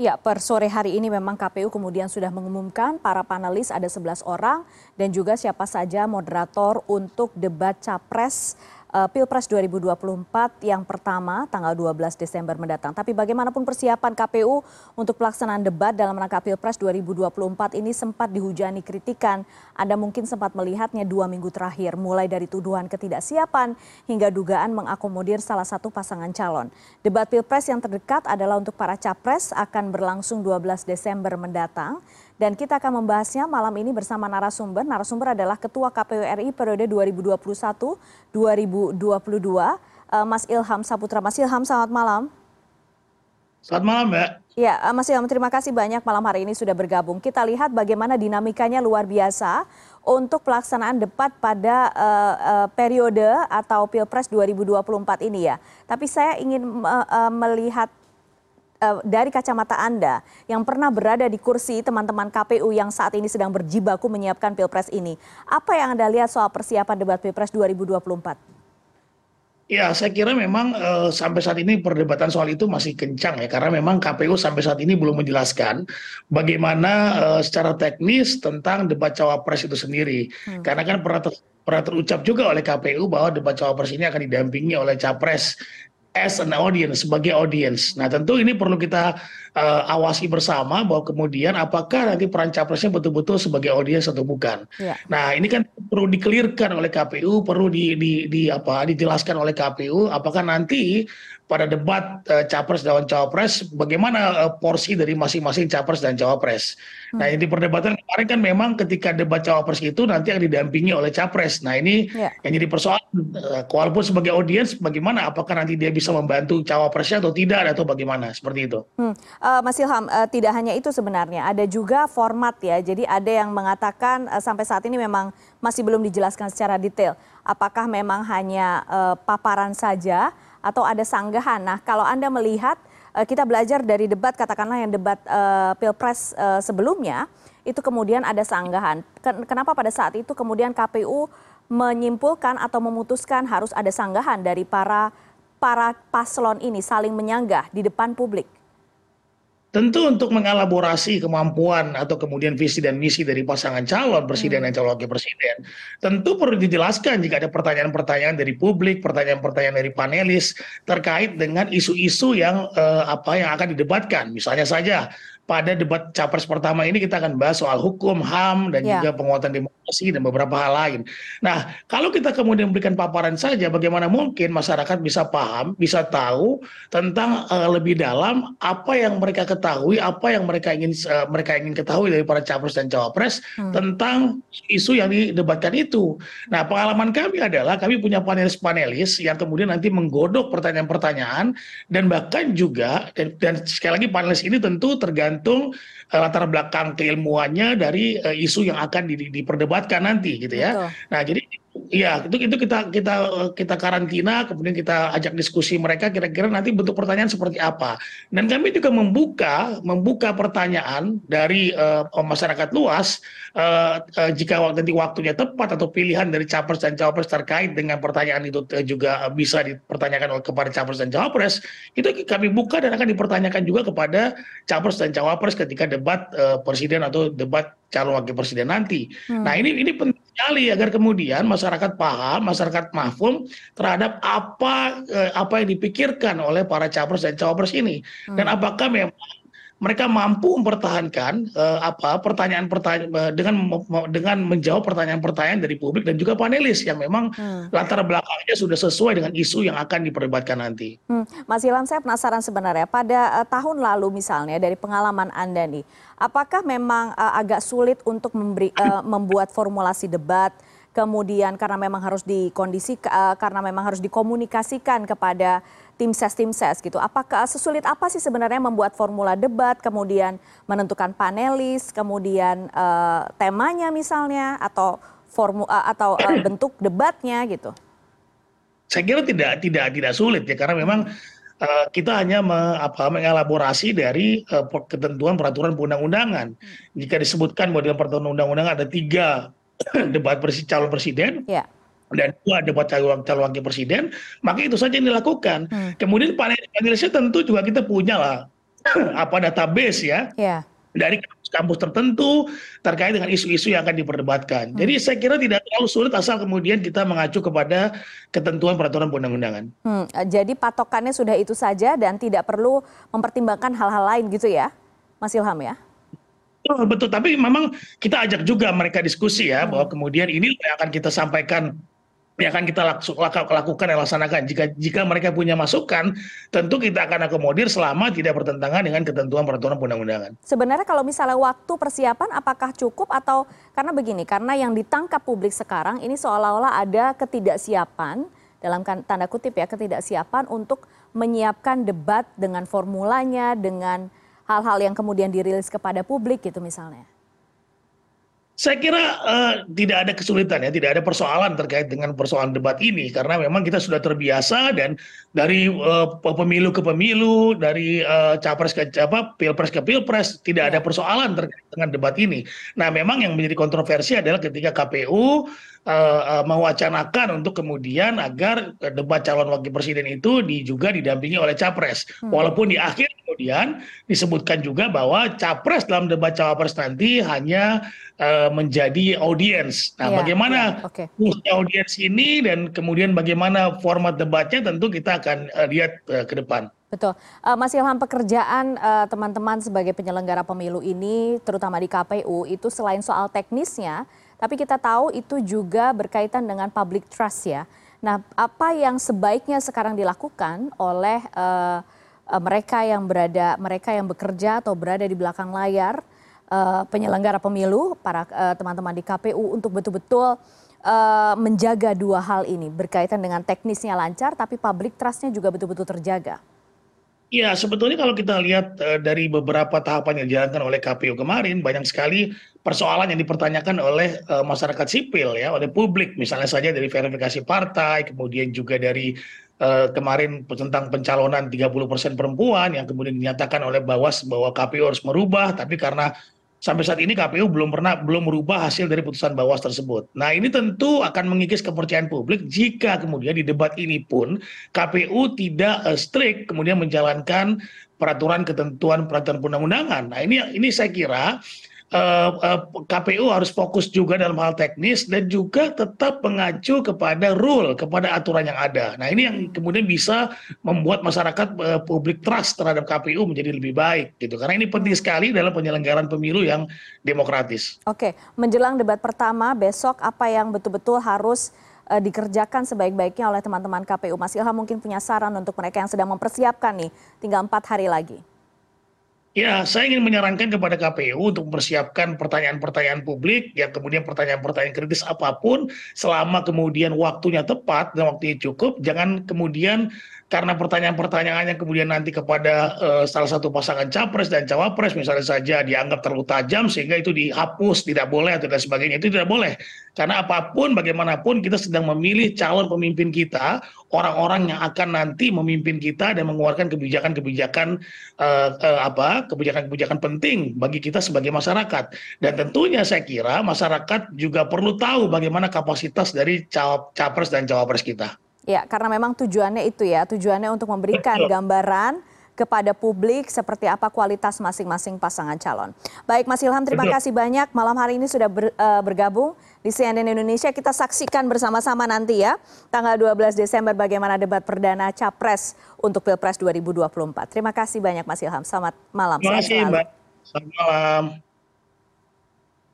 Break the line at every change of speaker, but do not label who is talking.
Ya, per sore hari ini memang KPU kemudian sudah mengumumkan para panelis ada 11 orang dan juga siapa saja moderator untuk debat capres Pilpres 2024 yang pertama tanggal 12 Desember mendatang. Tapi bagaimanapun persiapan KPU untuk pelaksanaan debat dalam rangka Pilpres 2024 ini sempat dihujani kritikan. Anda mungkin sempat melihatnya dua minggu terakhir, mulai dari tuduhan ketidaksiapan hingga dugaan mengakomodir salah satu pasangan calon. Debat Pilpres yang terdekat adalah untuk para capres akan berlangsung 12 Desember mendatang dan kita akan membahasnya malam ini bersama narasumber. Narasumber adalah Ketua KPU RI periode 2021-2022, eh, Mas Ilham Saputra. Mas Ilham, selamat malam.
Selamat malam, Mbak.
Ya, Mas Ilham, terima kasih banyak malam hari ini sudah bergabung. Kita lihat bagaimana dinamikanya luar biasa untuk pelaksanaan debat pada uh, uh, periode atau Pilpres 2024 ini ya. Tapi saya ingin uh, uh, melihat Eh, dari kacamata Anda yang pernah berada di kursi teman-teman KPU yang saat ini sedang berjibaku menyiapkan Pilpres ini, apa yang Anda lihat soal persiapan debat Pilpres 2024?
Ya, saya kira memang uh, sampai saat ini perdebatan soal itu masih kencang ya, karena memang KPU sampai saat ini belum menjelaskan bagaimana uh, secara teknis tentang debat cawapres itu sendiri. Hmm. Karena kan pernah, ter, pernah terucap juga oleh KPU bahwa debat cawapres ini akan didampingi oleh capres as an audience sebagai audience. Nah tentu ini perlu kita uh, awasi bersama bahwa kemudian apakah nanti peran capresnya betul-betul sebagai audiens atau bukan. Ya. Nah ini kan perlu dikelirkan oleh KPU, perlu di, di, di apa dijelaskan oleh KPU apakah nanti pada debat uh, capres dan cawapres bagaimana uh, porsi dari masing-masing capres dan cawapres. Hmm. Nah, di perdebatan kemarin kan memang ketika debat cawapres itu nanti akan didampingi oleh capres. Nah, ini yeah. yang jadi persoalan uh, walaupun sebagai audiens bagaimana apakah nanti dia bisa membantu cawapresnya atau tidak atau bagaimana seperti itu. Hmm.
Uh, Mas Ilham, uh, tidak hanya itu sebenarnya, ada juga format ya. Jadi ada yang mengatakan uh, sampai saat ini memang masih belum dijelaskan secara detail. Apakah memang hanya uh, paparan saja atau ada sanggahan. Nah, kalau Anda melihat kita belajar dari debat katakanlah yang debat uh, Pilpres uh, sebelumnya itu kemudian ada sanggahan. Kenapa pada saat itu kemudian KPU menyimpulkan atau memutuskan harus ada sanggahan dari para para paslon ini saling menyanggah di depan publik?
Tentu untuk mengelaborasi kemampuan atau kemudian visi dan misi dari pasangan calon presiden hmm. dan calon wakil presiden tentu perlu dijelaskan jika ada pertanyaan-pertanyaan dari publik pertanyaan-pertanyaan dari panelis terkait dengan isu-isu yang eh, apa yang akan didebatkan misalnya saja pada debat capres pertama ini kita akan bahas soal hukum ham dan yeah. juga penguatan demokrasi dan beberapa hal lain. Nah, kalau kita kemudian memberikan paparan saja, bagaimana mungkin masyarakat bisa paham, bisa tahu tentang uh, lebih dalam apa yang mereka ketahui, apa yang mereka ingin uh, mereka ingin ketahui dari para capres dan cawapres hmm. tentang isu yang didebatkan itu. Nah, pengalaman kami adalah kami punya panelis-panelis yang kemudian nanti menggodok pertanyaan-pertanyaan dan bahkan juga dan, dan sekali lagi panelis ini tentu tergantung uh, latar belakang keilmuannya dari uh, isu yang akan di, diperdebatkan nanti gitu ya. Betul. Nah, jadi Iya, itu itu kita kita kita karantina, kemudian kita ajak diskusi mereka kira-kira nanti bentuk pertanyaan seperti apa. Dan kami juga membuka membuka pertanyaan dari uh, masyarakat luas uh, uh, jika nanti waktunya tepat atau pilihan dari capres dan cawapres terkait dengan pertanyaan itu uh, juga bisa dipertanyakan oleh kepada capres dan cawapres, itu kami buka dan akan dipertanyakan juga kepada capres dan cawapres ketika debat uh, presiden atau debat calon wakil presiden nanti. Hmm. Nah ini ini penting sekali agar kemudian masyarakat paham, masyarakat mahfum terhadap apa eh, apa yang dipikirkan oleh para capres dan cawapres ini hmm. dan apakah memang mereka mampu mempertahankan uh, apa pertanyaan-pertanyaan uh, dengan dengan menjawab pertanyaan-pertanyaan dari publik dan juga panelis yang memang hmm. latar belakangnya sudah sesuai dengan isu yang akan diperdebatkan nanti.
Hmm. Mas Ilham, saya penasaran sebenarnya pada uh, tahun lalu misalnya dari pengalaman anda nih, apakah memang uh, agak sulit untuk memberi, uh, membuat formulasi debat? kemudian karena memang harus dikondisi uh, karena memang harus dikomunikasikan kepada tim ses tim ses gitu. Apakah sesulit apa sih sebenarnya membuat formula debat, kemudian menentukan panelis, kemudian uh, temanya misalnya atau formu uh, atau uh, bentuk debatnya gitu?
Saya kira tidak tidak tidak sulit ya karena memang uh, kita hanya me, apa, mengelaborasi dari uh, ketentuan peraturan perundang-undangan. Hmm. Jika disebutkan bahwa dalam peraturan undang-undangan ada tiga debat presiden, calon presiden. Yeah dan dua debat calon, calon wakil presiden, maka itu saja yang dilakukan. Hmm. Kemudian panel panelisnya tentu juga kita punya lah apa database ya
yeah.
dari kampus tertentu terkait dengan isu-isu yang akan diperdebatkan. Hmm. Jadi saya kira tidak terlalu sulit asal kemudian kita mengacu kepada ketentuan peraturan perundang-undangan.
Hmm, jadi patokannya sudah itu saja dan tidak perlu mempertimbangkan hal-hal lain gitu ya, Mas Ilham ya?
Betul, betul. Tapi memang kita ajak juga mereka diskusi ya, hmm. bahwa kemudian ini yang akan kita sampaikan yang akan kita lakukan dan laksanakan. Jika jika mereka punya masukan, tentu kita akan akomodir selama tidak bertentangan dengan ketentuan peraturan undang-undangan.
Sebenarnya kalau misalnya waktu persiapan apakah cukup atau karena begini, karena yang ditangkap publik sekarang ini seolah-olah ada ketidaksiapan dalam kan, tanda kutip ya ketidaksiapan untuk menyiapkan debat dengan formulanya, dengan hal-hal yang kemudian dirilis kepada publik gitu misalnya.
Saya kira uh, tidak ada kesulitan ya, tidak ada persoalan terkait dengan persoalan debat ini karena memang kita sudah terbiasa dan dari uh, pemilu ke pemilu, dari uh, capres ke apa, pilpres ke pilpres tidak ada persoalan terkait dengan debat ini. Nah, memang yang menjadi kontroversi adalah ketika KPU uh, mewacanakan untuk kemudian agar debat calon wakil presiden itu di, juga didampingi oleh capres. Hmm. Walaupun di akhir kemudian disebutkan juga bahwa capres dalam debat cawapres nanti hanya uh, menjadi audiens. Nah, yeah, bagaimana yeah, okay. audiens ini dan kemudian bagaimana format debatnya tentu kita akan uh, lihat uh, ke depan.
Betul. Uh, Mas Ilham, pekerjaan teman-teman uh, sebagai penyelenggara pemilu ini, terutama di KPU, itu selain soal teknisnya, tapi kita tahu itu juga berkaitan dengan public trust ya. Nah, apa yang sebaiknya sekarang dilakukan oleh uh, mereka yang berada, mereka yang bekerja atau berada di belakang layar uh, penyelenggara pemilu, para uh, teman-teman di KPU untuk betul-betul uh, menjaga dua hal ini berkaitan dengan teknisnya lancar, tapi public trustnya juga betul-betul terjaga.
Ya, sebetulnya kalau kita lihat uh, dari beberapa tahapan yang dijalankan oleh KPU kemarin, banyak sekali persoalan yang dipertanyakan oleh uh, masyarakat sipil ya, oleh publik, misalnya saja dari verifikasi partai, kemudian juga dari kemarin tentang pencalonan 30% perempuan yang kemudian dinyatakan oleh Bawas bahwa KPU harus merubah, tapi karena sampai saat ini KPU belum pernah belum merubah hasil dari putusan Bawas tersebut. Nah, ini tentu akan mengikis kepercayaan publik jika kemudian di debat ini pun KPU tidak uh, strict kemudian menjalankan peraturan ketentuan peraturan undang-undangan. Nah, ini ini saya kira Eh, eh, KPU harus fokus juga dalam hal teknis dan juga tetap mengacu kepada rule, kepada aturan yang ada. Nah ini yang kemudian bisa membuat masyarakat uh, publik trust terhadap KPU menjadi lebih baik gitu. Karena ini penting sekali dalam penyelenggaraan pemilu yang demokratis.
Oke, menjelang debat pertama besok apa yang betul-betul harus dikerjakan sebaik-baiknya oleh teman-teman KPU? Mas Ilham mungkin punya saran untuk mereka yang sedang mempersiapkan nih, tinggal empat hari lagi.
Ya, saya ingin menyarankan kepada KPU untuk mempersiapkan pertanyaan-pertanyaan publik, yang kemudian pertanyaan-pertanyaan kritis apa pun, selama kemudian waktunya tepat dan waktunya cukup, jangan kemudian karena pertanyaan-pertanyaan yang kemudian nanti kepada uh, salah satu pasangan capres dan cawapres misalnya saja dianggap terlalu tajam sehingga itu dihapus tidak boleh atau dan sebagainya. Itu tidak boleh. Karena apa pun bagaimanapun kita sedang memilih calon pemimpin kita orang-orang yang akan nanti memimpin kita dan mengeluarkan kebijakan-kebijakan uh, uh, apa kebijakan-kebijakan penting bagi kita sebagai masyarakat. Dan tentunya saya kira masyarakat juga perlu tahu bagaimana kapasitas dari capres dan cawapres kita.
Ya, karena memang tujuannya itu ya, tujuannya untuk memberikan gambaran kepada publik seperti apa kualitas masing-masing pasangan calon. Baik Mas Ilham, terima kasih banyak malam hari ini sudah ber, uh, bergabung di CNN Indonesia. Kita saksikan bersama-sama nanti ya, tanggal 12 Desember bagaimana debat perdana Capres untuk Pilpres 2024. Terima kasih banyak Mas Ilham. Selamat malam.
Terima kasih Mbak. Selamat malam.